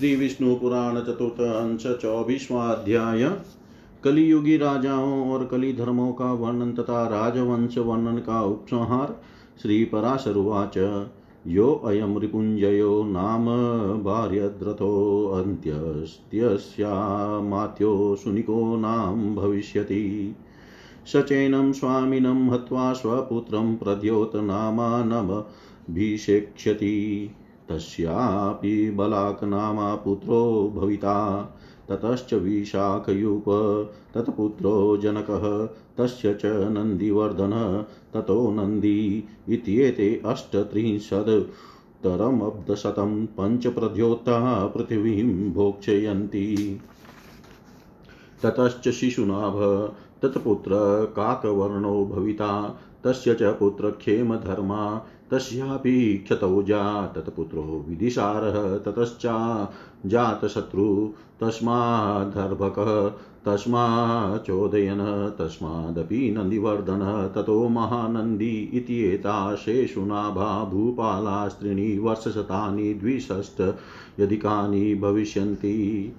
श्री विष्णु पुराण चतुर्थ अंश चौबीसवा अध्याय कलियुगी राजाओं और कली धर्मों का वर्णन तथा राजवंश वर्णन का उपसंहार श्री पराशरुवाच यो अयं रिपुञ्जयो नाम भार्यद्रथो अन्त्यस्त्यस्यामात्यो शुनिको नाम भविष्यति। सचेनं स्वामिनं हत्वा स्वपुत्रं प्रद्योतनामानमभिषेक्ष्यति। तस्यापि बलाकनामा पुत्रो भविता, ततश्च विशाखयूप, तत्पुत्रो जनकः, तस्य च नन्दिवर्धनः, ततो नन्दी इत्येते अष्टत्रिंशदुत्तरमब्दशतं पञ्चप्रद्योतः पृथिवीं भोक्षयन्ति। ततश्च शिशुनाभ, तत्पुत्र काकवर्णो भविता, तस्य च पुत्रक्षेमधर्मा तस्यापि क्षतौ जा तत्पुत्रो विदिशारः ततश्चा जातशत्रु तस्माद्धर्भकः तस्माच्चोदयन, तस्मादपि नन्दिवर्धनः। ततो महानन्दी इत्येताशेषु नाभा भूपालास्त्रीणि वर्षशतानि द्विषष्टयधिकानि भविष्यन्ति।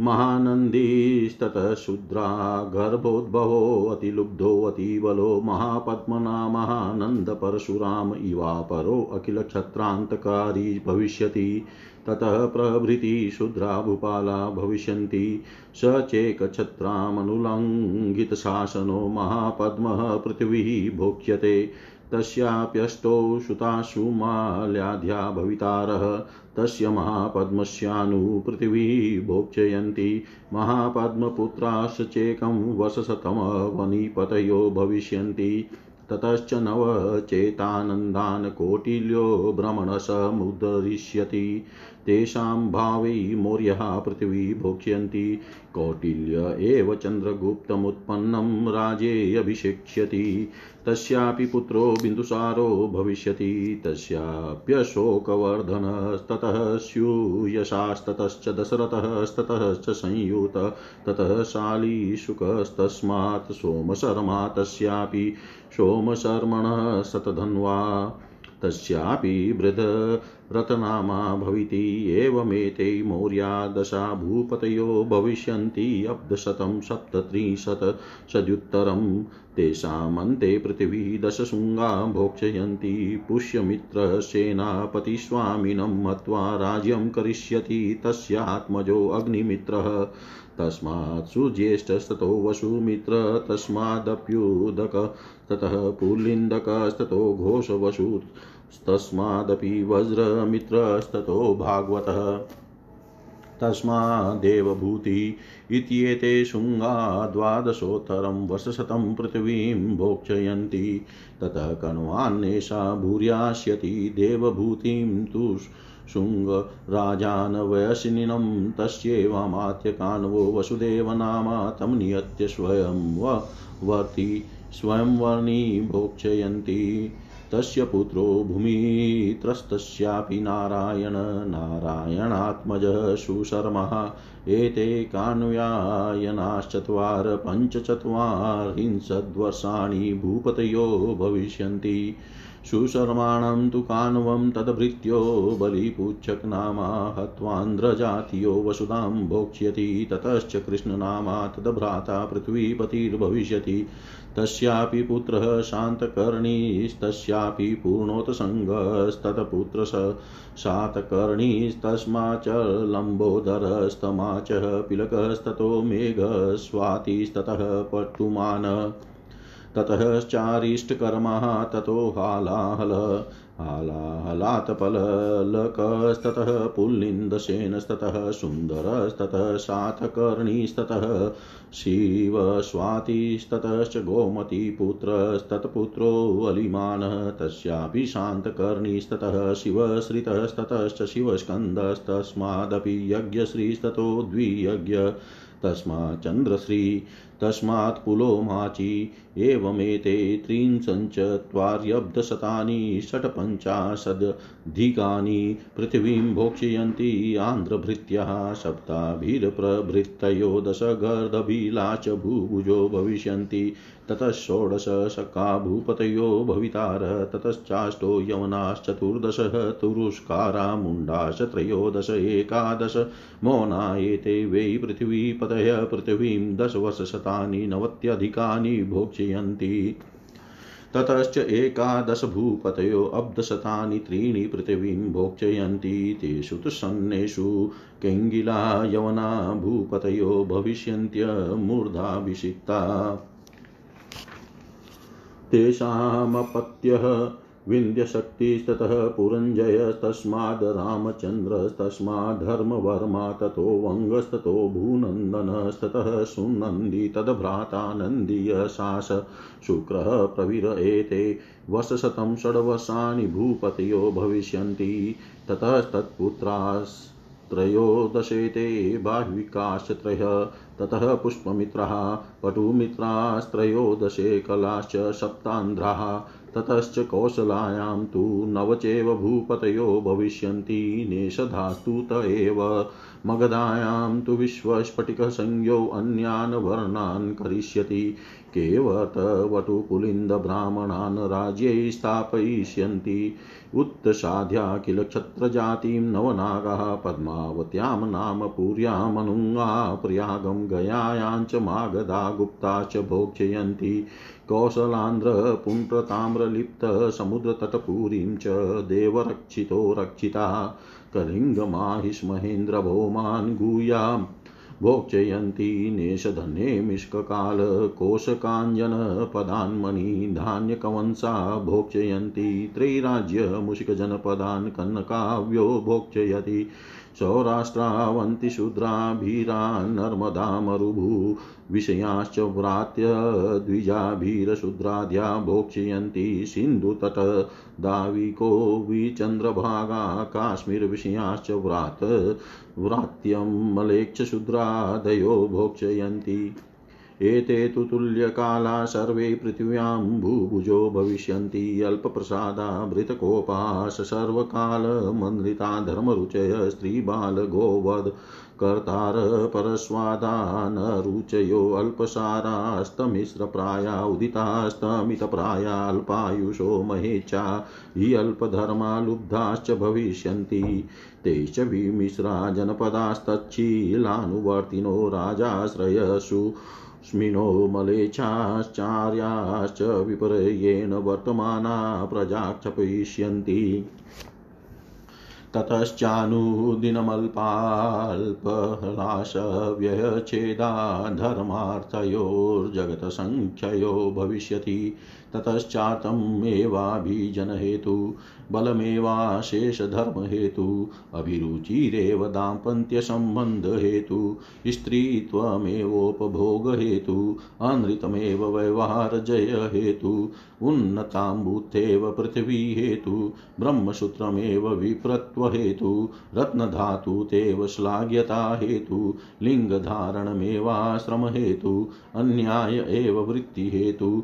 महानन्दीस्ततः शूद्रा गर्भोद्भवोऽतिलुब्धोऽतिबलो महापद्मनामानन्दपरशुराम इवापरो, अखिलक्षत्रान्तकारी भविष्यति। ततः प्रभृति शूद्रा भूपाला भविष्यन्ति। स चेकछत्रामनुलङ्घितशासनो महापद्मः पृथिवीः भोक्ष्यते। तस्याप्यष्टौ सुताशुमाल्याद्या भवितारः तस्य महापद्मस्यानुपृथिवी भोक्षयन्ति महापद्मपुत्राश्च चेकं वससतमवनिपतयो भविष्यन्ति। ततश्च नवचेतानन्दान् कोटिल्यो भ्रमणसमुद्धरिष्यति। तेषां भावै मौर्यः पृथिवी भोक्ष्यन्ति। कौटिल्य एव चन्द्रगुप्तमुत्पन्नं राज्येऽभिषिक्ष्यति तस्यापि पुत्रो बिन्दुसारो भविष्यति। तस्याप्यशोकवर्धनस्ततः स्यूयशास्ततश्च दशरथस्ततश्च संयुत। ततः शालीशुकस्तस्मात् सोमशर्मा तस्यापि। सोमशर्मणः शतधन्वा तस्यापि बृहद्रथनामा भविति एवमेते मौर्या दशा भूपतयो भविष्यन्ति अब्धशतं सप्तत्रिंशत् सद्युत्तरं तेषामन्ते पृथिवी दशशृङ्गा भोक्षयन्ति पुष्यमित्रसेनापतिस्वामिनं मत्वा राज्यं करिष्यति तस्यात्मजो अग्निमित्रः। तस्मात् सुज्येष्ठस्ततो वसुमित्र, तस्मादप्युदक, ततः पुल्लिन्दकस्ततो घोषवसुस्तस्मादपि वज्रमित्रस्ततो भागवतः। तस्मादेवभूति इत्येते शृङ्गा द्वादशोत्तरं वर्षशतं पृथिवीं भोक्षयन्ति। ततः कण्वान्येषा भूर्यास्यति देवभूतिं तु शृङ्गराजानवयसिनिनं तस्यैवमात्यकान्वो वसुदेवनामा तं नियत्य स्वयं वर्ति स्वयंवर्णी भोक्षयन्ति। तस्य पुत्रो भूमित्रस्तस्यापि नारायण नारायणात्मजः सुशर्मः। एते कान्व्यायनाश्चत्वार पञ्चचत्वारिंशद्वर्षाणि भूपतयो भविष्यन्ति सुशर्माणं तु कान्वं तद्भृत्यो बलिपुच्छकनामा हत्वान्ध्रजातीयो वसुधां भोक्ष्यति, ततश्च कृष्णनामा तद्भ्राता पृथ्वीपतिर्भविष्यति। तस्यापि पुत्रः शान्तकर्णीस्तस्यापि पूर्णोत्सङ्गस्तत्पुत्रः शातकर्णीस्तस्मा च लम्बोदरस्तमा च पिलकस्ततो मेघस्वातिस्ततः पट्टुमान्। ततश्चारिष्टकर्मः ततो हालाहल हालाहलातपलकस्ततः पुल्लिन्दसेनस्ततः, सुन्दरस्ततः शातकर्णीस्ततः शिवस्वातिस्ततश्च, गोमतीपुत्रस्तत्पुत्रो अलिमानः, तस्यापि शान्तकर्णीस्ततः, शिवश्रितस्ततश्च, शिवस्कन्दस्तस्मादपि यज्ञश्रीस्ततो द्वियज्ञ तस्माच्चन्द्रश्री तस्मात् पुलोमाची एवमेते त्रिंशञ्चत्वार्यब्दशतानि षट्पञ्चाशदधिकानि पृथिवीं भोक्ष्यन्ति आन्ध्रभृत्यः सप्ताभिर्प्रभृतयो दशगर्दभिलाच भूभुजो भविष्यन्ति। ततः षोडश शका भूपतयो भवितार। ततश्चाष्टो यवनाश्चतुर्दशः तुरुष्कारा मुण्डाश्च त्रयोदश एकादश। मौना एते वै पृथिवीपतयः पृथिवीं दशवर्षशतानि नवत्यधिकानि भोक्ष्यन्ति। ततश्च एकादशभूपतयो अब्धशतानि त्रीणि पृथिवीं भोक्ष्यन्ति। तेषु तु सन्नेषु कैङ्गिला, यवना, भूपतयो भविष्यन्त्यमूर्धाभिषिक्ता तेषामपत्यः विन्ध्यशक्तिस्ततः पुरञ्जयस्तस्माद् रामचन्द्रस्तस्माद्धर्मवर्मा ततो वङ्गस्ततो भूनन्दनस्ततः सुनन्दी तद्भ्राता नन्दीयशास शुक्रः प्रवीर एते वर्षशतं षड्वर्षाणि भूपतयो भविष्यन्ति ततस्तत्पुत्रास्त्रयोदशेते बाह्विकाश्च त्रयः ततः पुष्पमित्राः, पटुमित्रास्त्रयोदशे कलाश्च सप्तान्ध्राः ततश्च कौशलायां तु नवचेव भूपतयो भविष्यन्ति नेषधास्तु त एव। मगधायां तु विश्वस्फटिकसंज्ञो अन्यान् वर्णान् करिष्यति केवतवटुपुलिन्दब्राह्मणान् राज्ये स्थापयिष्यन्ति। उत्तसाध्या किल क्षत्रजातिं नवनागाः पद्मावत्यां नाम पुर्यामनुङ्गा प्रयागं गयायाञ्च मागधा गुप्ताश्च भोक्षयन्ति कौशलान्ध्रपुण्ड्रताम्रलिप्तसमुद्रतटपुरीं च देवरक्षितो रक्षिता। कलिङ्गमाहिष्महेन्द्रभौमान् गूयां भोक्षयन्ती नेशधने मिष्ककालकोशकाञ्जनपदान्मणि धान्यकवंसा भोक्षयन्ती त्रैराज्यमुषिकजनपदान् कन्नकाव्यो भोक्षयति सौराष्ट्रावन्तिशूद्राभिरा नर्मदामरुभू विषयाश्च व्रात्य द्विजाभिरशूद्राद्या भोक्षयन्ति सिन्धुतट दाविको विचन्द्रभागा काश्मीरविषयाश्च व्रात व्रात्यं मलेक्षशूद्रादयो भोक्षयन्ति। एते तु तुल्यकाला सर्वे पृथिव्यां भूभुजो भविष्यन्ति अल्पप्रसादा भृतकोपाश सर्वकालमन्त्रिता धर्मरुचय स्त्रीबालगोवध कर्तार परस्वादानरुचयो अल्पसारास्तमिश्रप्राया उदितास्तमितप्राया अल्पायुषो महेच्छा हि अल्पधर्मा लुब्धाश्च भविष्यन्ति तेश्च विमिश्रा जनपदास्तच्छीलानुवर्तिनो राजाश्रयसु स्मिनो मलेच्छाश्चार्याश्च विपर्येण वर्तमाना प्रजा क्षपयिष्यन्ति ततश्चानुदिनमल्पाल्पह्लासव्ययच्छेदा धर्मार्थयोर्जगतसङ्ख्ययो भविष्यति। ततश्चातमेवाभिजनहेतु, बलमेवाशेषधर्महेतु, अभिरुचिरेव दाम्पत्यसम्बन्धहेतु, स्त्रीत्वमेवोपभोगहेतु, अनृतमेव व्यवहारजयहेतु, उन्नताम्बुथेव पृथिवीहेतु, ब्रह्मसूत्रमेव विप्रत्वहेतु रत्नधातु तेव श्लाघ्यता हेतु लिङ्गधारणमेवाश्रमहेतु, अन्याय एव वृत्तिहेतु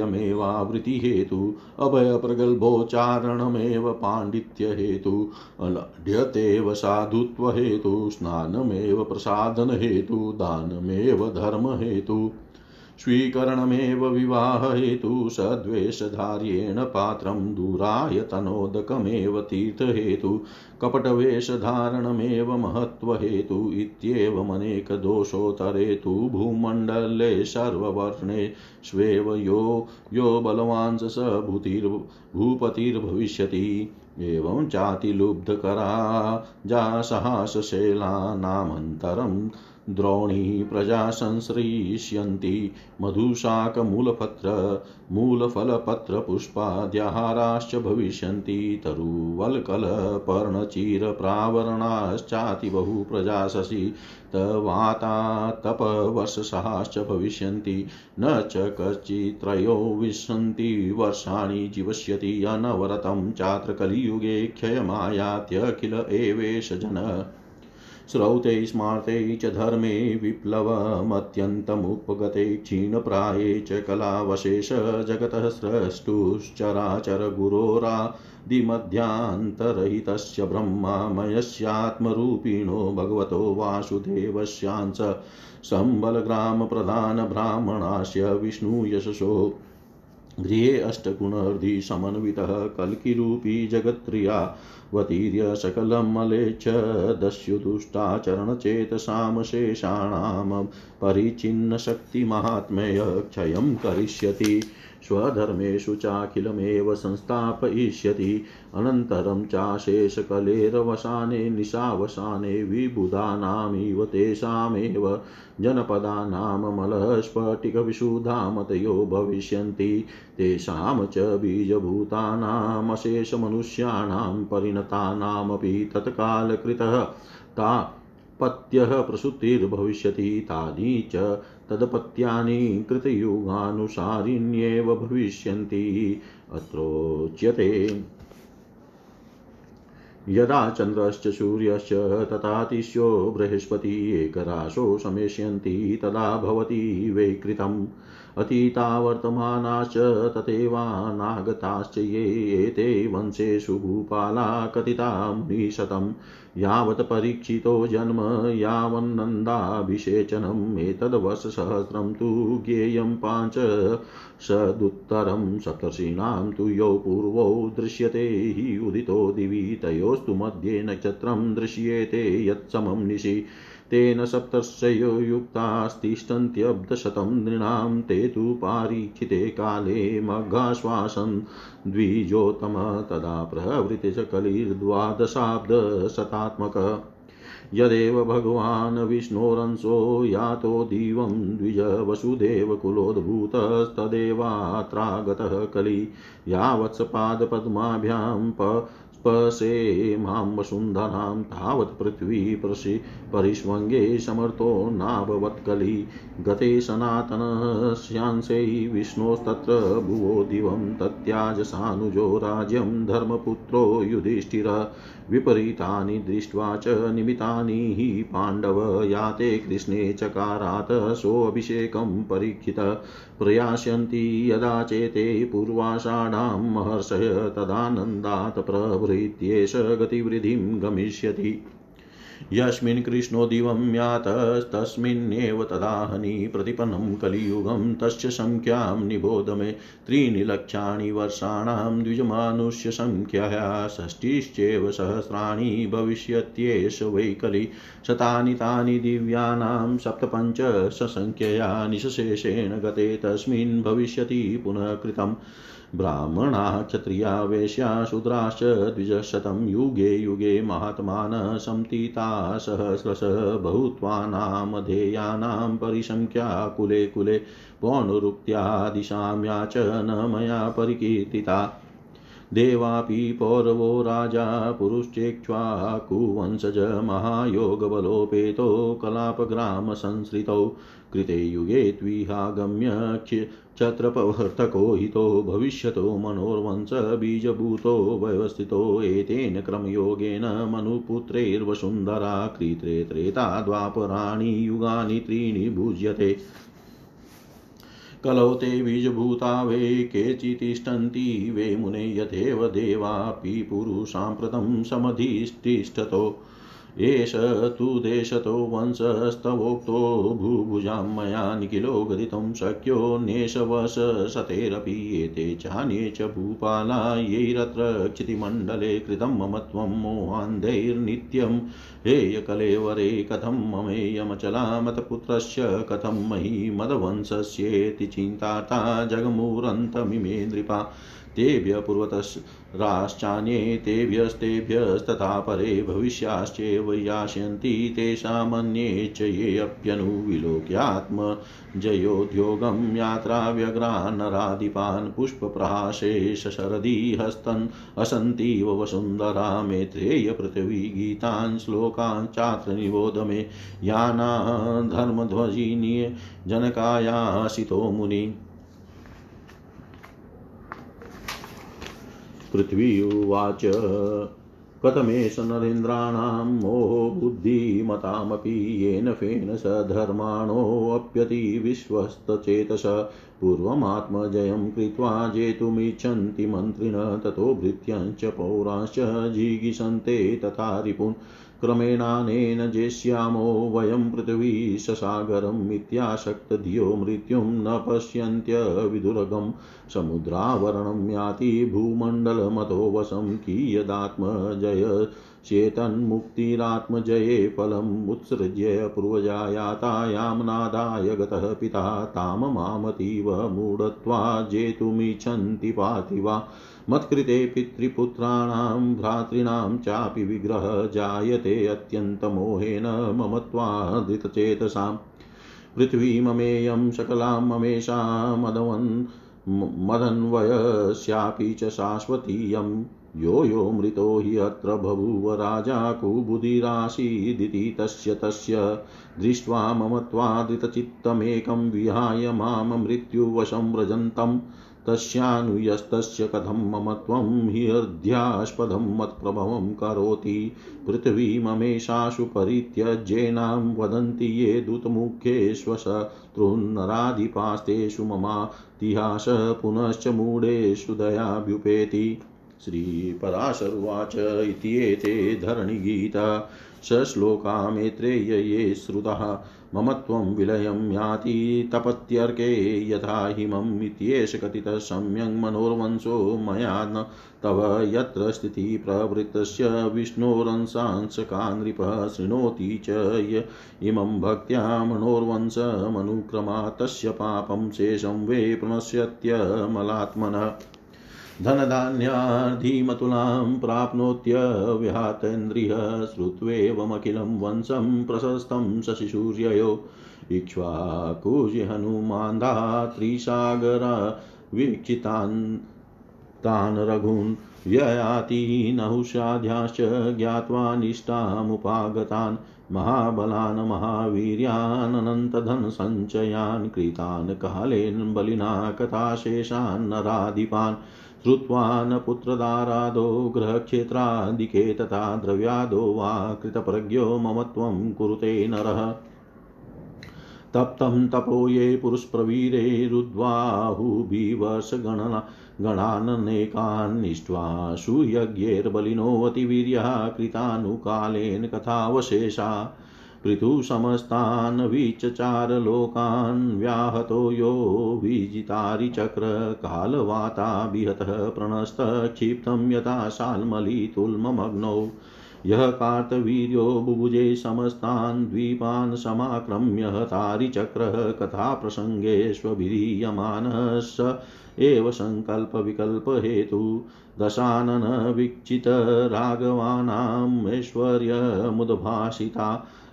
द्रौबल्यमेवावृत्तिहेतु अभयप्रगल्भोच्चारणमेव पाण्डित्यहेतु अलढ्यतेव साधुत्वहेतु स्नानमेव प्रसादनहेतु दानमेव धर्महेतु। स्वीकरणमेव विवाहहेतु सद्वेषधार्येण पात्रं दूरायतनोदकमेव तीर्थहेतु, कपटवेषधारणमेव महत्त्वहेतु इत्येवमनेकदोषोत्तरेतु भूमण्डले सर्ववर्णे स्वेव यो यो बलवान् स भूपतिर्भविष्यति। एवं चातिलुब्धकरा जासहासशैलानामन्तरं द्रोणी प्रजा संश्रयिष्यन्ति मधुशाकमूलपत्र मूलफलपत्रपुष्पाद्याहाराश्च भविष्यन्ति, तरुवल्कलपर्णचिरप्रावरणाश्चाति बहु प्रजा शशि तवाता तपवर्षसाश्च भविष्यन्ति, न च कश्चित्त्रयो विशन्ति, वर्षाणि जीवष्यति अनवरतं चात्र कलियुगे क्षयमायात्यखिल एवेश जन। श्रौते स्मार्ते च धर्मे विप्लवमत्यन्तमुपगते क्षीणप्राये च कलावशेष जगतः स्रष्टुश्चराचरगुरोरादिमध्यान्तरहितस्य ब्रह्मामयस्यात्मरूपिणो भगवतो वासुदेवस्यांस सम्बलग्रामप्रधानब्राह्मणास्य विष्णुयशसो। गृहे अष्टगुणर्धि समन्वितः कल्किरूपी जगत्प्रियावतीर्य सकलं मलेच्छ दस्युदुष्टाचरणचेतसामशेषाणां परिचिन्नशक्तिमाहात्म्य क्षयं करिष्यति। स्वधर्मेषु चाखिलमेव संस्थापयिष्यति। अनन्तरं चाशेषकलेरवसाने, निशावसाने विबुधानामिव तेषामेव जनपदानाममलस्फटिकविशुधामतयो भविष्यन्ति। तेषां च बीजभूतानामशेषमनुष्याणां परिणतानामपि तत्कालकृतः ता पत्यः प्रसूतिर्भविष्यति तानि च तदपत्यानि कृतयुगानुसारिण्येव भविष्यन्ति। अत्रोच्यते। यदा चन्द्रश्च सूर्यश्च तथातिश्यो बृहस्पति एकराशो शमेष्यन्ति तदा भवति वैकृतम् अतीता वर्तमानाश्च तथैवानागताश्च ये एते वंशेषु भूपाला कथिता मुनिशतम् यावत् परीक्षितो जन्म यावन्नन्दाभिषेचनम् एतद्वर्षसहस्रं तु ज्ञेयं पाञ्च सदुत्तरं सप्तर्षीणां तु यौ पूर्वौ दृश्यते हि उदितो दिवि तयोस्तु मध्ये नक्षत्रं दृश्येते यत्समं निशि तेन सप्तर्षयो युक्तास्तिष्ठन्त्यब्दशतं नृणां ते तु पारीक्षिते काले मघाश्वासन् द्विजोतम तदा प्रवृत्ति च कलिर्द्वादशाब्दशतात्मक। यदेव भगवान् विष्णोरंशो यातो दिवं द्विज वसुदेवकुलोद्भूतस्तदेवात्रागतः कलि। यावत्स पादपद्माभ्यां स्पशे माँ वसुन्धरां तावत् पृथ्वी प्रसि परिष्वङ्गे समर्थो नाभवत्कलि गते सनातनस्यांशै विष्णोस्तत्र भुवो दिवं तत्याज सानुजो राज्यं धर्मपुत्रो युधिष्ठिर। विपरीतानि दृष्ट्वा च निमितानि हि पाण्डव याते कृष्णे चकारात् सोऽभिषेकं परीक्षित प्रयास्यन्ति यदा चेते पूर्वाषाढां महर्षय तदानन्दात् प्रभृत्येष गतिवृद्धिं गमिष्यति। यस्मिन् कृष्णो दिवं यातस्तस्मिन्नेव तदाहनि प्रतिपन्नं कलियुगं तस्य संख्यां निबोध मे त्रीणि लक्षाणि वर्षाणां द्विजमानुष्यसङ्ख्यया षष्टिश्चैव सहस्राणि भविष्यत्येष कलि शतानि तानि दिव्यानां निशेषेण गते तस्मिन् भविष्यति पुनः कृतम्। ब्राह्मणाः क्षत्रिया वेश्या शूद्राश्च द्विजशतं युगे युगे महात्मानः संतीता सहस्रश बहुत्वानामधेयानां परिसङ्ख्या कुले कुले पौनरुक्त्यादिशाम्या च न मया परिकीर्तिता। देवापि पौरवो राजा पुरुश्चेक्ष्वाकुवंशज महायोगबलोपेतो कलापग्रामसंसृतौ। कृते युगे त्विहागम्य क्षत्रपवर्तको हितो भविष्यतो मनोर्वंशबीजभूतो व्यवस्थितो एतेन क्रमयोगेन मनुपुत्रैर्वसुन्धरा, कृत्रे त्रेता, द्वापराणि, युगानि, त्रीणि भुज्यते। कलौ ते बीजभूता वे केचितिष्ठन्ति वे मुने यथेव देवापि पुरुषाम्प्रतं समधिष्ठिष्ठतो। एष तु देशतो वंशस्तवोक्तो भूभुजां मया निखिलो गदितुं शक्योऽन्येषवशतेरपि एते चान्ये च भूपाला यैरत्र क्षितिमण्डले कृतं मम त्वं मोहान्धैर्नित्यं। हेयकलेवरे कथं ममेयमचलामतपुत्रस्य, कथं मही मदवंशस्येति चिन्तार्ता जगमुरन्तमिमे नृपा तेभ्य पूर्वतराश्चान्ये तेभ्यस्तेभ्यस्तथा परे भविष्याश्चैव यास्यन्ति तेषामन्ये च येऽप्यनुविलोक्यात्मजयोद्योगं यात्राव्यग्रान्नराधिपान् पुष्पप्रहासे शरदि हस्तन् हसन्तीव वसुन्धरा मेत्रेय पृथिवी गीतान् श्लोकान् चात्र निबोध मे याना धर्मध्वजिनीय जनकायासितो मुनि पृथ्वी उवाच कथमेष नरेन्द्राणां मोहो बुद्धिमतामपि येन फेन स धर्माणोऽप्यति विश्वस्तचेतस। पूर्वमात्मजयं कृत्वा जेतुमिच्छन्ति मन्त्रिण, ततो भृत्यञ्च पौराश्च जिगीषन्ते तथा रिपुन्। क्रमेणानेन जेष्यामो वयं पृथिवी ससागरम् इत्याशक्तधियो मृत्युं न पश्यन्त्यविदुरगं समुद्रावरणं याति भूमण्डलमतो वशं कियदात्मजय चेतन्मुक्तिरात्मजये फलम् उत्सृज्य पूर्वजायातायां नादाय गतः पिता तां मामतीव मूढत्वा जेतुमिच्छन्ति पातिवा मत्कृते पितृपुत्राणां भ्रातॄणां चापि विग्रह जायते अत्यन्तमोहेन पृथ्वी ममेयं सकलां ममेषा मदवन् मदन्वयस्यापि च शाश्वतीयं। यो यो मृतो हि अत्र बभूव राजा कुबुधिरासीदिति तस्य तस्य दृष्ट्वा ममत्वादितचित्तमेकं विहाय माँ मृत्युवशं व्रजन्तम् तस्यानुयस्तस्य कथं मम त्वं हि हृद्यास्पदं मत्प्रभवं करोति। पृथिवी ममेषासु परित्यज्येनां वदन्ति ये दूतमुख्येष्वशत्रुन्नराधिपास्तेषु ममातिहास पुनश्च मूढेषु दयाभ्युपेति श्रीपराशरुवाच इत्येते धरणिगीता। सश्लोका मेत्रेय ये श्रुतः। मम त्वं विलयं याति तपत्यर्के यथा हिमम् इत्येष कथितः सम्यक् मनोर्वंशो मया न। तव यत्र स्थितिः प्रवृत्तस्य विष्णोरंशांशका नृपः शृणोति च इमं भक्त्या मनोर्वंशमनुक्रमा तस्य पापं शेषं वे प्रणश्यत्यमलात्मनः। धनधान्यार्धिमतुलां प्राप्नोत्यव्याहतेन्द्रियः श्रुत्वेवमखिलं वंशं प्रशस्तं शशिसूर्ययो। इक्ष्वाकुजिहनुमान्धा त्रिसागरा वीक्षितान् तान् रघून् व्ययाति नहुषाध्याश्च ज्ञात्वा निष्ठामुपागतान् महाबलान् महावीर्यानन्तधनसञ्चयान् कृतान् कालेन बलिना कथाशेषान् नराधिपान् श्रुत्वा न पुत्रदारादो गृहक्षेत्रादिके तथा द्रव्यादो वा कृतप्रज्ञो मम त्वं कुरुते नरः। तप्तं तपो ये पुरुषप्रवीरे रुद्वाहुभिवर्षगणना गणाननेकान्निष्ट्वा सुयज्ञैर्बलिनोऽतिवीर्यः कृतानुकालेन कथावशेषा। पृथुसमस्तान् विचचारलोकान् व्याहतो यो विजितारिचक्र कालवाताभिहतः प्रणस्तक्षिप्तं यथा शाल्मलीतुल्ममग्नौ। यः कार्तवीर्यो बुभुजे समस्तान् द्वीपान् समाक्रम्य तारिचक्रः कथाप्रसङ्गेष्वभिधीयमानः स एव सङ्कल्पविकल्पहेतु। दशानन वीक्षितराघवानाम्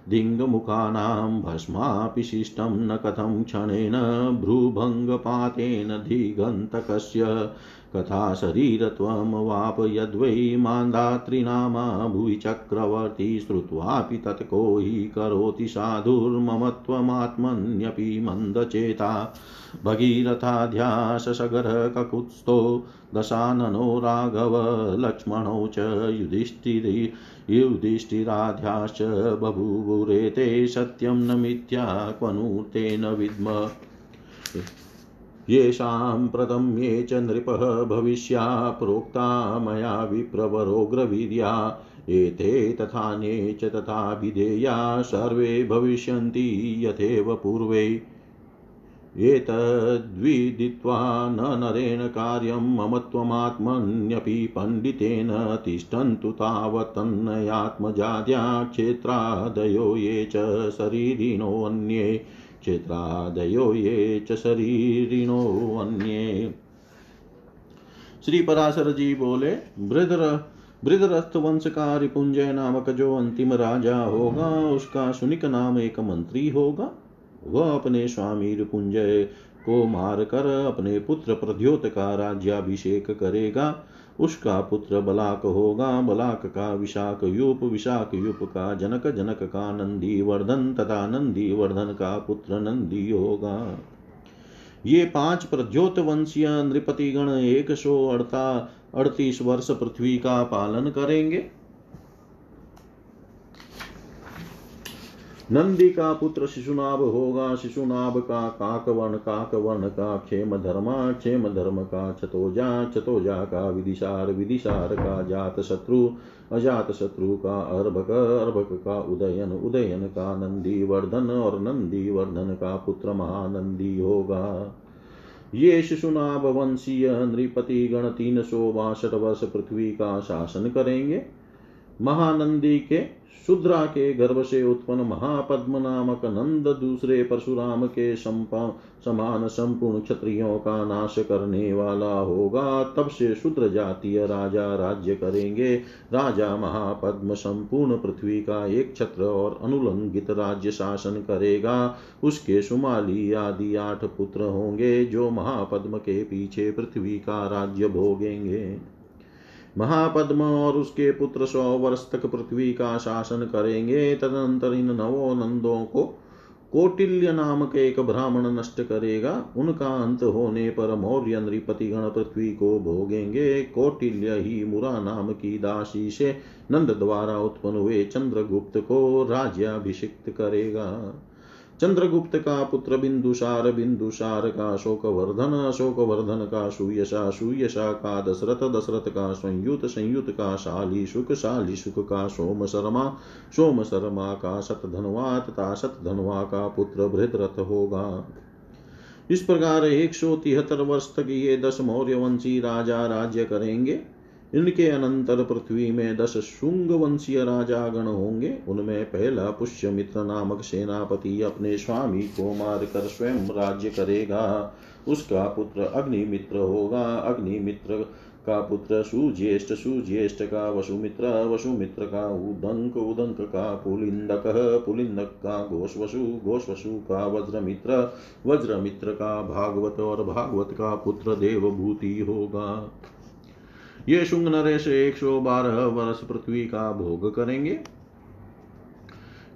ऐश्वर्यमुद्भाषिता दिङ्गमुखानां भस्मापि न कथं क्षणेन भ्रूभङ्गपातेन दिगन्तकस्य कथा शरीरत्वं वाप यद्वै मान्दातृनामा भुवि चक्रवर्ती श्रुत्वापि तत्को हि करोति साधुर्ममत्वमात्मन्यपि मन्दचेता। भगीरथाध्याससगरककुत्स्थो दशाननो राघव लक्ष्मणौ च युधिष्ठिरि युधिष्ठिराध्याश्च बभूवुरेते सत्यं न मिथ्या क्वनु तेन विद्म। येषां प्रथम्ये च नृपः भविष्या प्रोक्ता मया विप्रवरोग्रवीर्या। एते तथान्ये च तथाभिधेया सर्वे भविष्यन्ति यथेव पूर्वे। एतद्विदित्वा न नरेण कार्यं मम त्वमात्मन्यपि पण्डितेन तिष्ठन्तु तावत्तन्नयात्मजाद्या क्षेत्रादयो ये च शरीरिणोऽन्ये क्षेत्रादयो ये च शरीरिणोऽन्ये श्री पराशर जी बोले वृद्र वृद्रस्थ वंश का रिपुंजय नामक जो अंतिम राजा होगा, उसका सुनिक नाम एक मंत्री होगा। वह अपने स्वामी रिपुंजय को मारकर अपने पुत्र प्रद्योत का राज्याभिषेक करेगा। उसका पुत्र बलाक होगा। बलाक का विशाख युप विशाख युप का जनक जनक का नंदी वर्धन तथा नंदी वर्धन का पुत्र नंदी होगा। ये पाँच प्रद्योत वंशीय नृपतिगण एक सौ अड़ता, अड़तीस वर्ष पृथ्वी का पालन करेंगे। नंदी का पुत्र शिशुनाभ होगा शिशुनाभ का काकवर्ण काकवर्ण का क्षेम धर्मा क्षेम धर्म का चतोजा चतोजा का विदिशार विदिशार का जात शत्रु अजात शत्रु का अर्भक अर्भक का उदयन उदयन का नंदी वर्धन और नंदी वर्धन का पुत्र महानंदी होगा। ये शिशुनाभ वंशीय नृपति गण तीन सौ बासठ वर्ष पृथ्वी का शासन करेंगे। महानंदी के, शुद्रा के गर्भ से उत्पन्न महापद्म नामक नंद दूसरे परशुराम के समान संपूर्ण क्षत्रियों का नाश करने वाला होगा। तब से शुद्र जातीय राजा राज्य करेंगे। राजा महापद्म संपूर्ण पृथ्वी का एक छत्र और अनुलंघित राज्य शासन करेगा। उसके सुमाली आदि आठ पुत्र होंगे, जो महापद्म के पीछे पृथ्वी का राज्य भोगेंगे। महापद्म और उसके पुत्र सौ वर्ष तक पृथ्वी का शासन करेंगे। तदनंतर इन नवो नंदों को कोटिल्य नामक एक ब्राह्मण नष्ट करेगा। उनका अंत होने पर मौर्य नृपति गण पृथ्वी को भोगेंगे। कौटिल्य ही मुरा नाम की दासी से नंद द्वारा उत्पन्न हुए चंद्रगुप्त को राज्याभिषिक्त करेगा। चंद्रगुप्त का पुत्र बिंदुसार बिंदुसार का अशोक वर्धन अशोक वर्धन का सुयशा सुयशा का दशरथ दशरथ का संयुत संयुत का शाली सुख शाली सुख का सोम शर्मा सोम शर्मा का शतधनवा तथा शतधनवा का पुत्र भृतरथ होगा। इस प्रकार एक सौ तिहत्तर वर्ष तक ये दस मौर्य वंशी राजा राज्य करेंगे। इनके अनंतर पृथ्वी में दस शुंग वंशीय राजा गण होंगे। उनमें पहला पुष्यमित्र नामक सेनापति अपने स्वामी को मारकर स्वयं राज्य करेगा। उसका पुत्र अग्निमित्र होगा। अग्निमित्र का पुत्र सुज्येष्ठ सुज्येष्ठ का वसुमित्र वसुमित्र का उदंक उदंक का पुलिंदक पुलिंदक का घोषवसु घोषवसु का वज्रमित्र वज्रमित्र का भागवत और भागवत का पुत्र देवभूति होगा। ये शुंग नरेश एक सौ बारह वर्ष पृथ्वी का भोग करेंगे।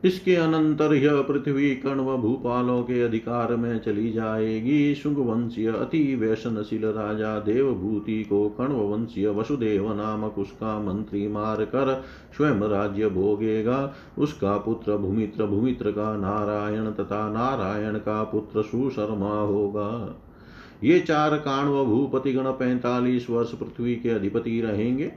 इसके अनंतर यह पृथ्वी कर्ण व भूपालों के अधिकार में चली जाएगी। शुंग वंशीय अति व्यसनशील राजा देवभूति को कण्व वंशीय वसुदेव नामक उसका मंत्री मार कर स्वयं राज्य भोगेगा। उसका पुत्र भूमित्र भूमित्र का नारायण तथा नारायण का पुत्र सुशर्मा होगा। ये चार काण्व भूपति गण पैंतालीस वर्ष पृथ्वी के अधिपति रहेंगे।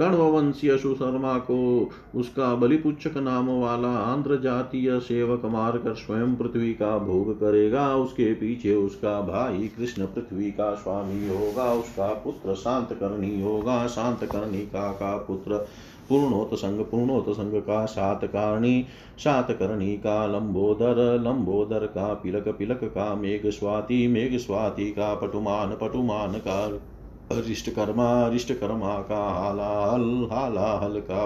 कण्ववंशीय सुशर्मा को उसका बलिपुच्छक नाम वाला आंध्र जातीय सेवक मारकर स्वयं पृथ्वी का भोग करेगा। उसके पीछे उसका भाई कृष्ण पृथ्वी का स्वामी होगा। उसका पुत्र शांत करनी होगा। शांत करनी का, का पुत्र पूर्णोत संग पूर्णोत संग का सात कारणी सात करणी का लंबोदर लंबोदर का पिलक पिलक का मेघ स्वाति मेघ स्वाति का पटुमान पटुमान का रिष्ट कर्मा अरिष्ट कर्मा का हालाहल हालाहल का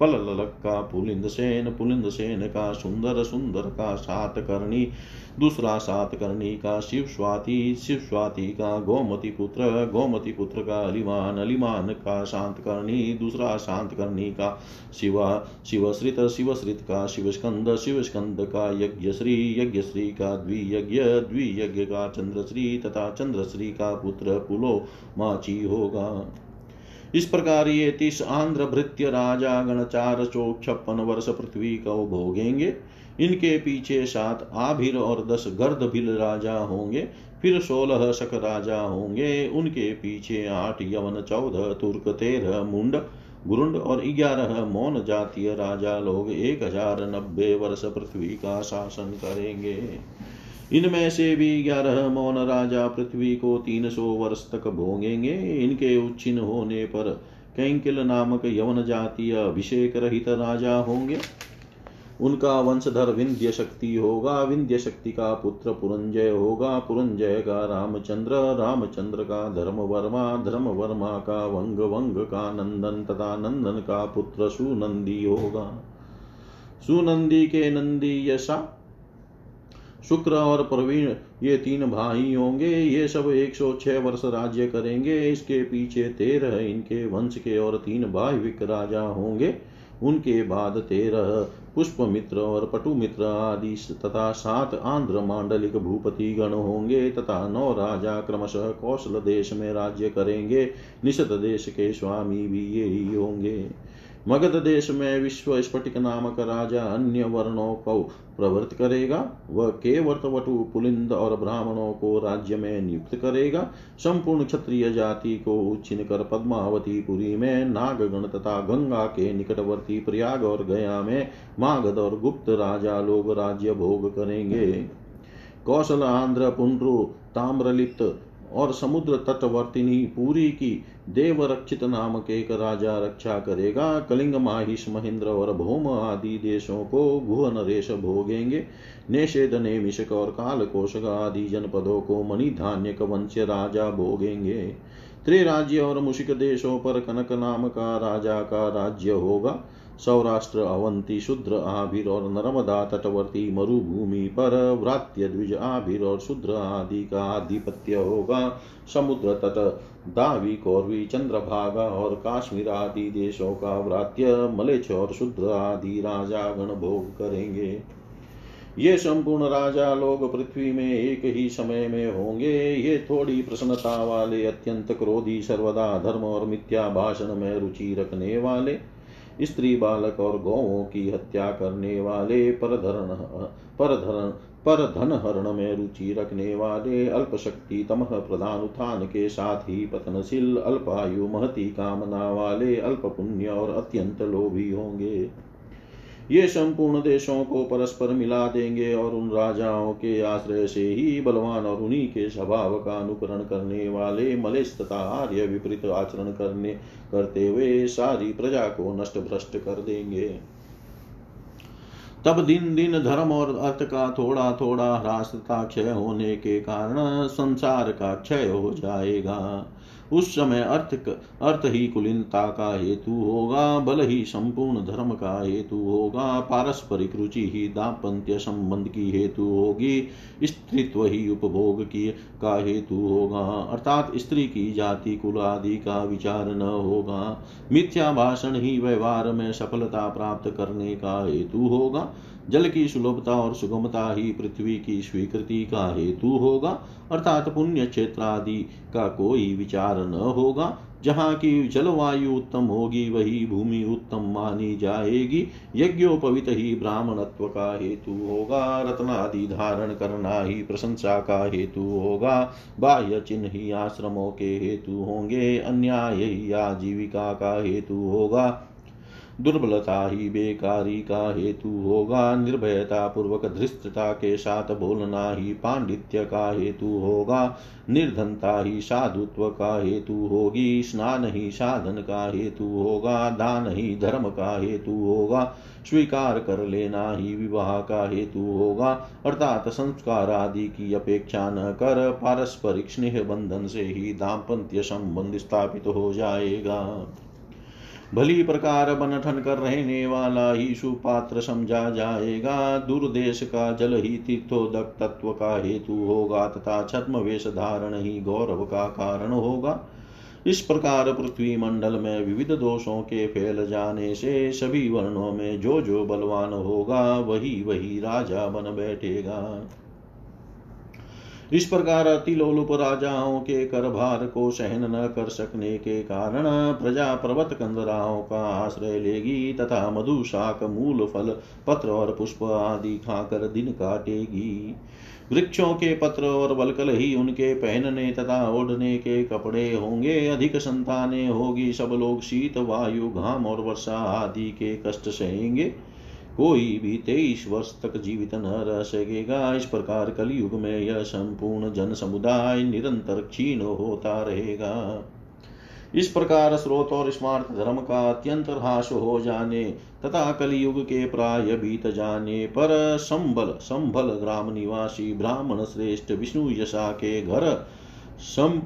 फललग पललक का पुलिंद सेन पुलिंद सेन का सुंदर सुंदर का सात करणी, दूसरा सात करणी का शिव स्वाति शिव स्वाति का गोमती पुत्र गोमती पुत्र का अलिमान अलिमान का शांत करणी, दूसरा शांत करणी का शिवा, शिवश्रित शिवश्रित का शिवस्कंद शिवस्कंद का यज्ञ श्री यज्ञ श्री का द्वियज्ञ द्वियज्ञ का चंद्रश्री तथा चंद्रश्री का पुत्र पुलो माची होगा। इस प्रकार ये तीस आंध्र भृत्य राजा गण चार सौ छप्पन वर्ष पृथ्वी को भोगेंगे। इनके पीछे सात आभिर और दस गर्द भिल राजा होंगे, फिर सोलह शक राजा होंगे। उनके पीछे आठ यवन, चौदह तुर्क, तेरह मुंड, गुरुंड और ग्यारह मौन जातीय राजा लोग एक हज़ार नब्बे वर्ष पृथ्वी का शासन करेंगे। इनमें से भी ग्यारह मौन राजा पृथ्वी को तीन सौ वर्ष तक भोगेंगे। इनके उच्छिन्न होने पर कैंकिल नामक यवन जातीय अभिषेक रहित राजा होंगे। उनका वंशधर विंध्य शक्ति होगा, विंध्य शक्ति का पुत्र पुरंजय होगा। पुरंजय का रामचंद्र रामचंद्र का धर्म वर्मा धर्म वर्मा का वंग वंग का नंदन तथा नंदन का पुत्र सुनंदी होगा। सुनंदी के नंदी यशा शुक्र और प्रवीण, ये तीन भाई होंगे, ये सब एक सौ छह वर्ष राज्य करेंगे, इसके पीछे तेरह, इनके वंश के और तीन भाई राजा होंगे। उनके बाद तेरह पुष्प मित्र और पटु मित्र आदि, तथा सात आंध्र मांडलिक भूपति गण होंगे, तथा नौ राजा क्रमशः कौशल देश में राज्य करेंगे। निषद देश के स्वामी भी यही होंगे। मगध देश में विश्व स्फटिक नामक राजा अन्य वर्णों को प्रवृत्त करेगा। वह केवट, वटु, पुलिंद और ब्राह्मणों को राज्य में नियुक्त करेगा। संपूर्ण क्षत्रिय जाति को उच्छिन कर पद्मावती पुरी में, नागगण तथा गंगा के निकटवर्ती प्रयाग और गया में मागध और गुप्त राजा लोग राज्य भोग करेंगे। कौशल, आंध्र पुंड्रु ताम्रलिप्त और समुद्र तटवर्तिनी पूरी की देवरक्षित नामक एक राजा रक्षा करेगा। कलिंग माहिष महेंद्र और भौम आदि देशों को भुवन रेश भोगेंगे। नेषेद नेमिषक और काल कोशक आदि जनपदों को मणि धान्य वंश्य राजा भोगेंगे। त्रिराज्य और मुशिक देशों पर कनक नाम का राजा का राज्य होगा। सौराष्ट्र अवंती शुद्र आभिर और नर्मदा तटवर्ती मरुभूमि पर व्रात्य द्विज आभिर और शुद्र आदि का आधिपत्य होगा। समुद्र तट, दावी, कौरवी, चंद्रभागा और काश्मीर आदि देशों का व्रात्य मलेच्छ और शुद्र आदि राजा गण भोग करेंगे। ये संपूर्ण राजा लोग पृथ्वी में एक ही समय में होंगे। ये थोड़ी प्रसन्नता वाले, अत्यंत क्रोधी, सर्वदा धर्म और मिथ्या भाषण में रुचि रखने वाले। स्त्री बालक और गौ की हत्या करने वाले परधरण परधरण पर धन हरण में रुचि रखने वाले अल्प शक्ति तमह प्रधान उत्थान के साथ ही पतनशील, अल्पायु महती कामना वाले अल्प पुण्य और अत्यंत लोभी होंगे। ये संपूर्ण देशों को परस्पर मिला देंगे और उन राजाओं के आश्रय से ही बलवान और उन्हीं के स्वभाव का अनुकरण करने वाले मलेश तथा आर्य विपरीत आचरण करने, करते हुए सारी प्रजा को नष्ट भ्रष्ट कर देंगे। तब दिन दिन धर्म और अर्थ का थोड़ा थोड़ा ह्रास तथा क्षय होने के कारण संसार का क्षय हो जाएगा। उस समय अर्थ अर्थ ही कुलीनता का हेतु होगा, बल ही संपूर्ण धर्म का हेतु होगा, पारस्परिक रुचि ही दाम्पत्य संबंध की हेतु होगी, स्त्रीत्व ही उपभोग की, का हेतु होगा, अर्थात स्त्री की जाति कुल आदि का विचार न होगा, मिथ्या भाषण ही व्यवहार में सफलता प्राप्त करने का हेतु होगा जल की सुलभता और सुगमता ही पृथ्वी की स्वीकृति का हेतु होगा, अर्थात पुण्य क्षेत्र आदि का कोई विचार न होगा। जहाँ की जलवायु उत्तम होगी, वही भूमि उत्तम मानी जाएगी। यज्ञोपवित ही ब्राह्मणत्व का हेतु होगा, रत्नादि धारण करना ही प्रशंसा का हेतु होगा। बाह्य चिन्ह ही आश्रमों के हेतु होंगे, अन्याय ही आजीविका का हेतु होगा। दुर्बलता ही बेकारी का हेतु होगा, निर्भयता पूर्वक धृष्टता के साथ बोलना ही पांडित्य का हेतु होगा, निर्धनता ही साधुत्व का हेतु होगी, स्नान ही साधन का हेतु होगा, दान ही धर्म का हेतु होगा, स्वीकार कर लेना ही विवाह का हेतु होगा, अर्थात संस्कार आदि की अपेक्षा न कर, पारस्परिक स्नेह बंधन से ही दाम्पत्य संबंध स्थापित हो जाएगा। भली प्रकार बनठन कर रहने वाला ही सुपात्र समझा जाएगा। दुर्देश का जल ही तीर्थोदक तत्व का हेतु होगा तथा छद्म वेश धारण ही गौरव का कारण होगा। इस प्रकार पृथ्वी मंडल में विविध दोषों के फैल जाने से सभी वर्णों में जो जो बलवान होगा वही वही राजा बन बैठेगा। इस प्रकार अतिलोलुप राजाओं के कर भार को सहन न कर सकने के कारण प्रजा पर्वत कंदराओं का आश्रय लेगी तथा मधु शाक मूल फल, पत्र और पुष्प आदि खाकर दिन काटेगी। वृक्षों के पत्र और बलकल ही उनके पहनने तथा ओढ़ने के कपड़े होंगे, अधिक संतानें होगी, सब लोग शीत, वायु, घाम और वर्षा आदि के कष्ट सहेंगे। कोई भी तेईस वर्ष तक जीवित न रह सकेगा। इस प्रकार कलयुग में यह संपूर्ण जन समुदाय निरंतर क्षीण होता रहेगा। इस प्रकार स्रोत और स्मार्त धर्म का अत्यंत ह्रास हो जाने तथा कलयुग के प्राय बीत जाने पर संबल, संभल ग्राम निवासी ब्राह्मण श्रेष्ठ विष्णु यशा के घर सम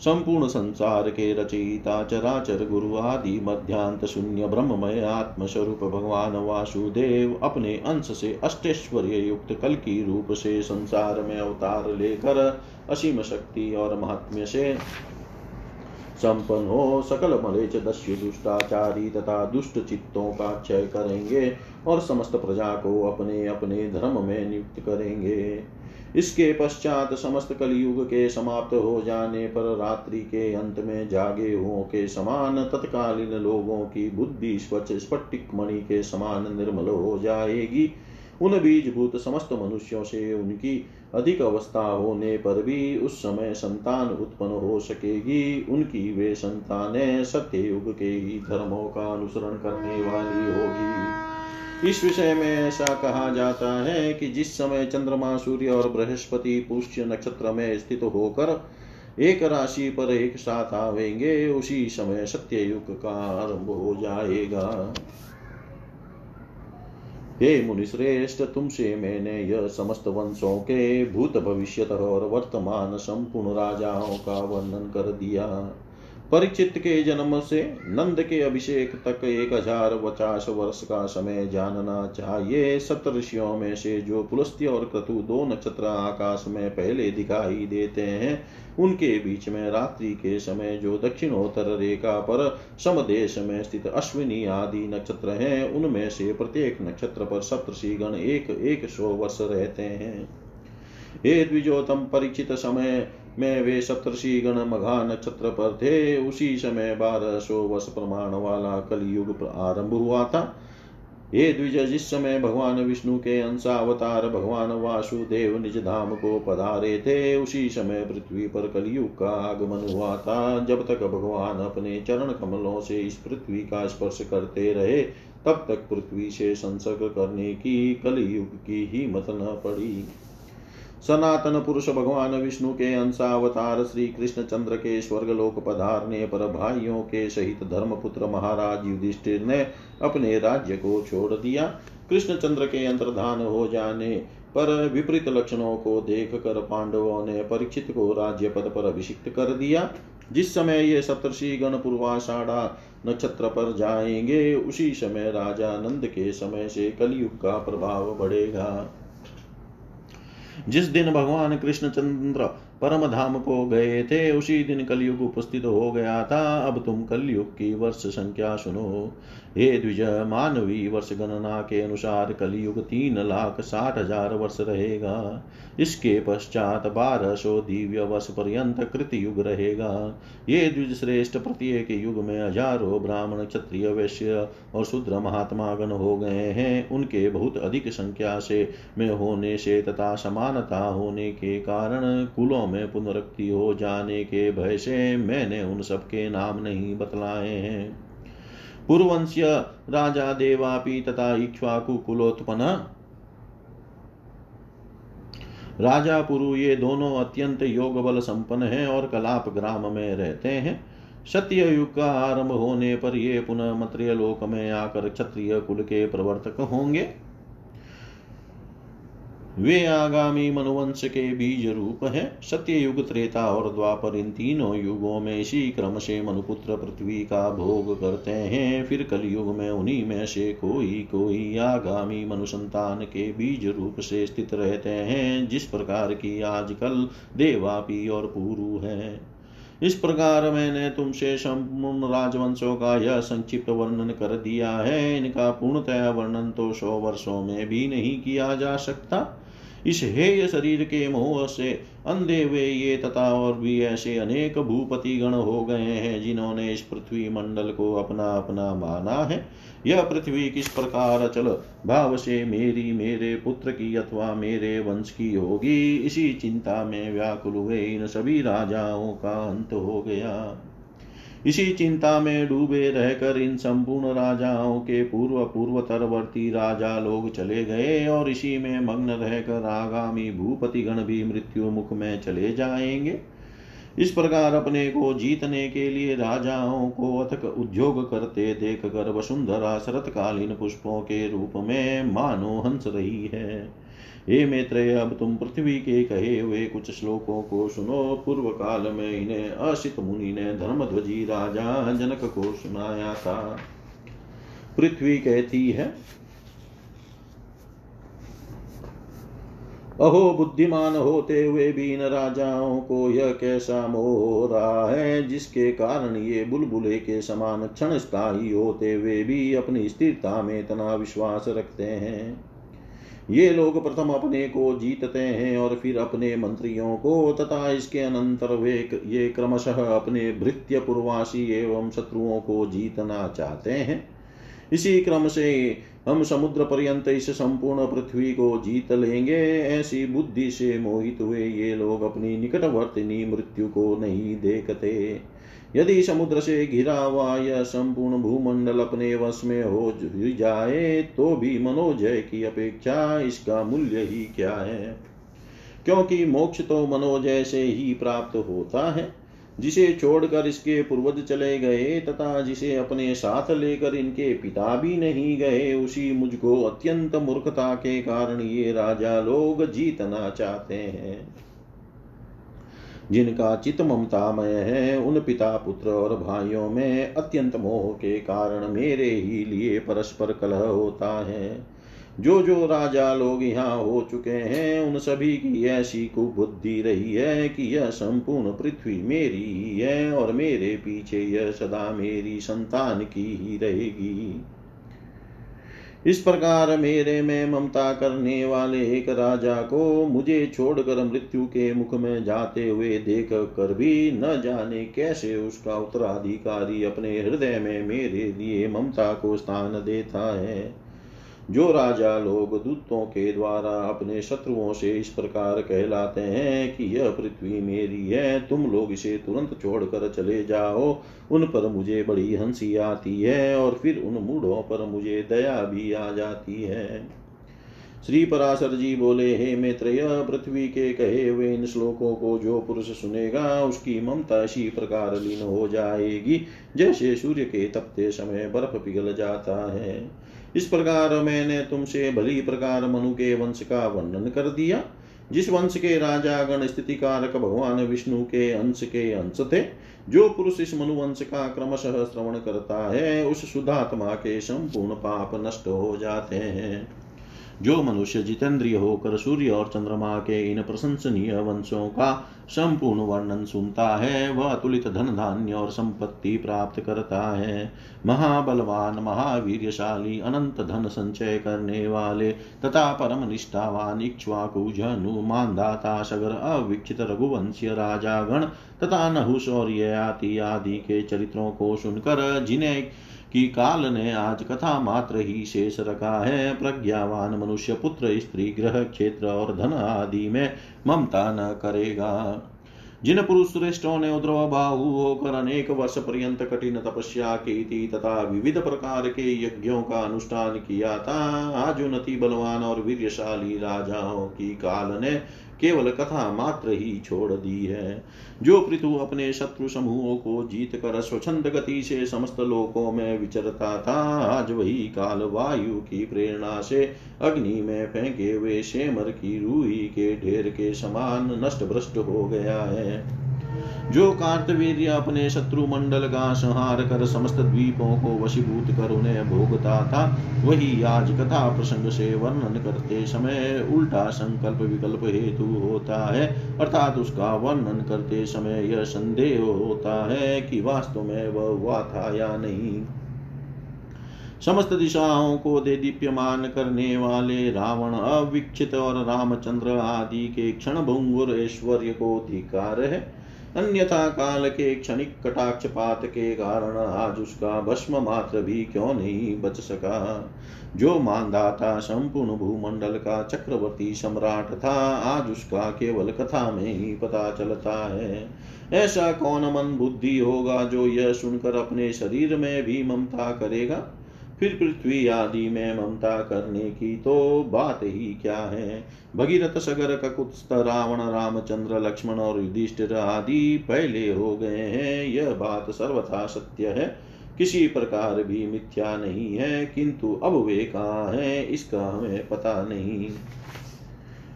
संपूर्ण संसार के रचयिता चराचर गुरु आदि मध्यांत शून्य ब्रह्ममय आत्मस्वरूप भगवान वासुदेव अपने अंश से अष्टेश्वर्य युक्त कल की रूप से संसार में अवतार लेकर असीम शक्ति और महात्म्य से संपन्न हो सकल मलेच दस्यु दुष्टाचारी तथा दुष्ट चित्तों का क्षय करेंगे और समस्त प्रजा को अपने अपने धर्म में नियुक्त करेंगे। इसके पश्चात समस्त कलयुग के समाप्त हो जाने पर रात्रि के अंत में जागे हुओं के समान तत्कालीन लोगों की बुद्धि स्वच्छ स्फटिक मणि के समान निर्मल हो जाएगी। उन बीजभूत समस्त मनुष्यों से उनकी अधिक अवस्था होने पर भी उस समय संतान उत्पन्न हो सकेगी। उनकी वे संतानें सत्य युग के ही धर्मों का अनुसरण करने वाली होगी। इस विषय में ऐसा कहा जाता है कि जिस समय चंद्रमा, सूर्य और बृहस्पति पुष्य नक्षत्र में स्थित होकर एक राशि पर एक साथ आवेंगे, उसी समय सत्य युग का आरंभ हो जाएगा। हे मुनिश्रेष्ठ तुमसे मैंने यह समस्त वंशों के भूत भविष्य और वर्तमान संपूर्ण राजाओं का वर्णन कर दिया। परीक्षित के जन्म से नंद के अभिषेक तक एक हज़ार पचास वर्ष का समय जानना चाहिए। सप्तऋषियों में से जो पुलस्त्य और क्रतु दो नक्षत्र आकाश में पहले दिखाई देते हैं, उनके बीच में रात्रि के समय जो दक्षिणोत्तर रेखा पर समदेश में स्थित अश्विनी आदि नक्षत्र हैं, उनमें से प्रत्येक नक्षत्र पर सप्तषि गण एक एक सौ वर्ष रहते हैं। हे द्विजोतम, परिचित समय में वे सप्तषि गण मघा नक्षत्र पर थे। उसी समय बारह सौ वर्ष प्रमाण वाला कलयुग आरंभ हुआ था। ये द्विज, जिस समय भगवान विष्णु के अंशावतार भगवान वासुदेव निज धाम को पधारे थे, उसी समय पृथ्वी पर कलयुग का आगमन हुआ था। जब तक भगवान अपने चरण कमलों से इस पृथ्वी का स्पर्श करते रहे, तब तक पृथ्वी से संसर्ग करने की कलयुग की हिम्मत न पड़ी। सनातन पुरुष भगवान विष्णु के अंशावतार श्री कृष्ण चंद्र के स्वर्गलोक पधारने पर भाइयों के सहित धर्मपुत्र महाराज युधिष्ठिर ने अपने राज्य को छोड़ दिया। कृष्ण चंद्र के अंतर्धान हो जाने पर विपरीत लक्षणों को देख कर पांडवों ने परीक्षित को राज्य पद पर अभिषिक्त कर दिया। जिस समय ये सप्तर्षि गण पूर्वाषाढ़ा नक्षत्र पर जाएँगे, उसी समय राजा नंद के समय से कलयुग का प्रभाव बढ़ेगा। जिस दिन भगवान कृष्णचंद्र परम धाम को गए थे, उसी दिन कलयुग उपस्थित हो गया था। अब तुम कलयुग की वर्ष संख्या सुनो। हे द्विज मानवी, वर्ष गणना के अनुसार कलयुग तीन लाख साठ हज़ार वर्ष रहेगा। इसके पश्चात बारह सौ दिव्य वर्ष पर्यंत कृत युग रहेगा। ये द्विज श्रेष्ठ प्रत्येक युग में हज़ारों ब्राह्मण, क्षत्रिय, वैश्य और शूद्र महात्मा गण हो गए हैं। उनके बहुत अधिक संख्या से में होने से तथा समानता होने के कारण कुलों में पुनरुक्ति हो जाने के भय से मैंने उन सबके नाम नहीं बतलाए हैं। पूर्वंश्य राजा देवापी तथा इक्ष्वाकु कुलोत्पन्न राजा पुरु, ये दोनों अत्यंत योग बल संपन्न हैं और कलाप ग्राम में रहते हैं। सत्य युग का आरंभ होने पर ये पुनः मत्रिय लोक में आकर क्षत्रिय कुल के प्रवर्तक होंगे। वे आगामी मनुवंश के बीज रूप हैं। सत्य युग त्रेता और द्वापर इन तीनों युगों में इसी क्रम से मनुपुत्र पृथ्वी का भोग करते हैं। फिर कलयुग में उन्हीं में से कोई कोई आगामी मनुसंतान के बीज रूप से स्थित रहते हैं, जिस प्रकार की आजकल देवापी और पुरु है। इस प्रकार मैंने तुमसे संपूर्ण राजवंशों का यह संक्षिप्त वर्णन कर दिया है। इनका पूर्णतया वर्णन तो सौ वर्षों में भी नहीं किया जा सकता। इस हेय शरीर के मोह से अंधे हुए ये तथा और भी ऐसे अनेक भूपति गण हो गए हैं, जिन्होंने इस पृथ्वी मंडल को अपना अपना माना है। यह पृथ्वी किस प्रकार अचल भाव से मेरी, मेरे पुत्र की अथवा मेरे वंश की होगी, इसी चिंता में व्याकुल हुए इन सभी राजाओं का अंत हो गया। इसी चिंता में डूबे रहकर इन संपूर्ण राजाओं के पूर्व पूर्वतरवर्ती राजा लोग चले गए और इसी में मग्न रहकर आगामी भूपति गण भी मृत्यु मुख में चले जाएँगे। इस प्रकार अपने को जीतने के लिए राजाओं को अथक उद्योग करते देख कर वसुंधरा शरतकालीन पुष्पों के रूप में मानो हंस रही है। हे मैत्रेय, अब तुम पृथ्वी के कहे हुए कुछ श्लोकों को सुनो। पूर्व काल में इन्हें असित मुनि ने धर्मध्वजी राजा जनक को सुनाया था। पृथ्वी कहती है, अहो, बुद्धिमान होते हुए भी इन राजाओं को यह कैसा मोह रहा है, जिसके कारण ये बुलबुले के समान क्षण स्थायी होते हुए भी अपनी स्थिरता में इतना विश्वास रखते हैं। ये लोग प्रथम अपने को जीतते हैं और फिर अपने मंत्रियों को तथा इसके अनंतर वे ये क्रमशः अपने भृत्य पूर्वासी एवं शत्रुओं को जीतना चाहते हैं। इसी क्रम से हम समुद्र पर्यंत इस संपूर्ण पृथ्वी को जीत लेंगे। ऐसी बुद्धि से मोहित हुए ये लोग अपनी निकटवर्तिनी मृत्यु को नहीं देखते। यदि समुद्र से घिरा हुआ यह संपूर्ण भूमंडल अपने वश में हो जाए तो भी मनोजय की अपेक्षा इसका मूल्य ही क्या है? क्योंकि मोक्ष तो मनोजय से ही प्राप्त होता है। जिसे छोड़कर इसके पूर्वज चले गए तथा जिसे अपने साथ लेकर इनके पिता भी नहीं गए, उसी मुझको अत्यंत मूर्खता के कारण ये राजा लोग जीतना चाहते हैं। जिनका चित ममतामय है, उन पिता पुत्र और भाइयों में अत्यंत मोह के कारण मेरे ही लिए परस्पर कलह होता है। जो जो राजा लोग यहाँ हो चुके हैं, उन सभी की ऐसी कुबुद्धि रही है कि यह संपूर्ण पृथ्वी मेरी ही है और मेरे पीछे यह सदा मेरी संतान की ही रहेगी। इस प्रकार मेरे में ममता करने वाले एक राजा को मुझे छोड़कर मृत्यु के मुख में जाते हुए देख कर भी न जाने कैसे उसका उत्तराधिकारी अपने हृदय में मेरे लिए ममता को स्थान देता है। जो राजा लोग दूतों के द्वारा अपने शत्रुओं से इस प्रकार कहलाते हैं कि यह पृथ्वी मेरी है, तुम लोग इसे तुरंत छोड़कर चले जाओ। उन पर मुझे बड़ी हँसी आती है और फिर उन मूढ़ों पर मुझे दया भी आ जाती है। श्री पराशर जी बोले, हे मैत्रेय, पृथ्वी के कहे हुए इन श्लोकों को जो पुरुष सुनेगा, उसकी ममता इसी प्रकार लीन हो जाएगी। जैसे सूर्य के तपते समय बर्फ़ पिघल जाता है। इस प्रकार मैंने तुमसे भली प्रकार मनु के वंश का वर्णन कर दिया। जिस वंश के राजा गण स्थिति कारक भगवान विष्णु के अंश के अंश थे, जो पुरुष इस मनुवंश का क्रमशः श्रवण करता है, उस शुद्धात्मा के संपूर्ण पाप नष्ट हो जाते हैं। जो मनुष्य जितेंद्रिय होकर सूर्य और चंद्रमा के इन प्रशंसनीय वंशों का संपूर्ण वर्णन सुनता है, वह अतुलित धन धान्य और संपत्ति प्राप्त करता है। महाबलवान महावीरशाली अनंत धन संचय करने वाले तथा परम निष्ठावान इक्ष्वाकु जनु मानदाता, सगर, अविक्षित, रघुवंशीय राजागण तथा नहुष और ययाति आदि के चरित्रों को सुनकर, जिन्हें कि काल ने आज कथा मात्र ही शेष रखा है। प्रज्ञावान मनुष्य पुत्र, स्त्री ग्रह क्षेत्र और धन आदि में ममता न करेगा। जिन पुरुष श्रेष्ठों ने उद्रव बाहु होकर अनेक वर्ष पर्यंत कठिन तपस्या की थी तथा विविध प्रकार के यज्ञों का अनुष्ठान किया था, आज उन्नति बलवान और वीरशाली राजाओं की काल ने केवल कथा मात्र ही छोड़ दी है। जो पृथु अपने शत्रु समूहों को जीत कर स्वच्छंद गति से समस्त लोकों में विचरता था, आज वही काल वायु की प्रेरणा से अग्नि में फेंके हुए शेमर की रूही के ढेर के समान नष्ट भ्रष्ट हो गया है। जो कार्तवीर्य अपने शत्रु मंडल का संहार कर समस्त द्वीपों को वशीभूत कर उन्हें भोगता था, वही आज कथा प्रसंग से वर्णन करते समय उल्टा संकल्प विकल्प हेतु होता है, अर्थात उसका वर्णन करते समय यह संदेह होता है कि वास्तव में वह हुआ था या नहीं। समस्त दिशाओं को दे दीप्यमान करने वाले रावण अविक्षित और रामचंद्र आदि के क्षण भंगुर ऐश्वर्य को धिकार है। अन्यथा काल के क्षणिक कटाक्षपात के कारण आज उसका भस्म मात्र भी क्यों नहीं बच सका? जो मानदाता संपूर्ण भूमंडल का चक्रवर्ती सम्राट था, आज उसका केवल कथा में ही पता चलता है। ऐसा कौन मन बुद्धि होगा जो यह सुनकर अपने शरीर में भी ममता करेगा? फिर पृथ्वी आदि में ममता करने की तो बात ही क्या है? भगीरथ सगर, ककुत्स्थ, रावण, रामचंद्र, लक्ष्मण और युधिष्ठिर आदि पहले हो गए हैं। यह बात सर्वथा सत्य है। किसी प्रकार भी मिथ्या नहीं है, किंतु अब वे कहाँ हैं, इसका हमें पता नहीं।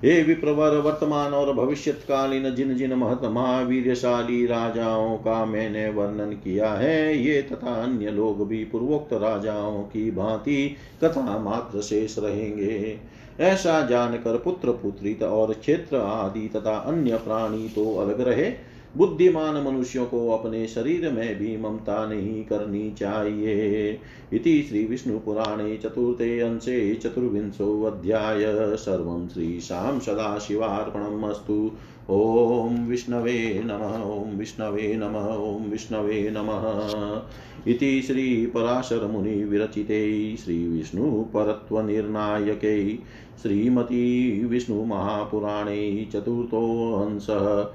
हे विप्रवर वर्तमान और भविष्यकालीन जिन जिन महत महावीरशाली राजाओं का मैंने वर्णन किया है, ये तथा अन्य लोग भी पूर्वोक्त राजाओं की भांति कथा मात्र शेष रहेंगे। ऐसा जानकर पुत्र पुत्री और क्षेत्र आदि तथा अन्य प्राणी तो अलग रहे। बुद्धिमान मनुष्यों को अपने शरीर में भी ममता नहीं करनी चाहिए। इति श्री विष्णु पुराणे चतुर्थे अंशे चतुर्विंशोऽध्याय सर्वं श्रीशां सदाशिवार्पणमस्तु ॐ विष्णवे नमः, ॐ विष्णवे नमः, ॐ विष्णवे नमः। इति श्रीपराशरमुनिविरचिते श्रीविष्णुपरत्वनिर्णायकै श्रीमती विष्णु विष्णुमहापुराणे चतुर्थोऽंशः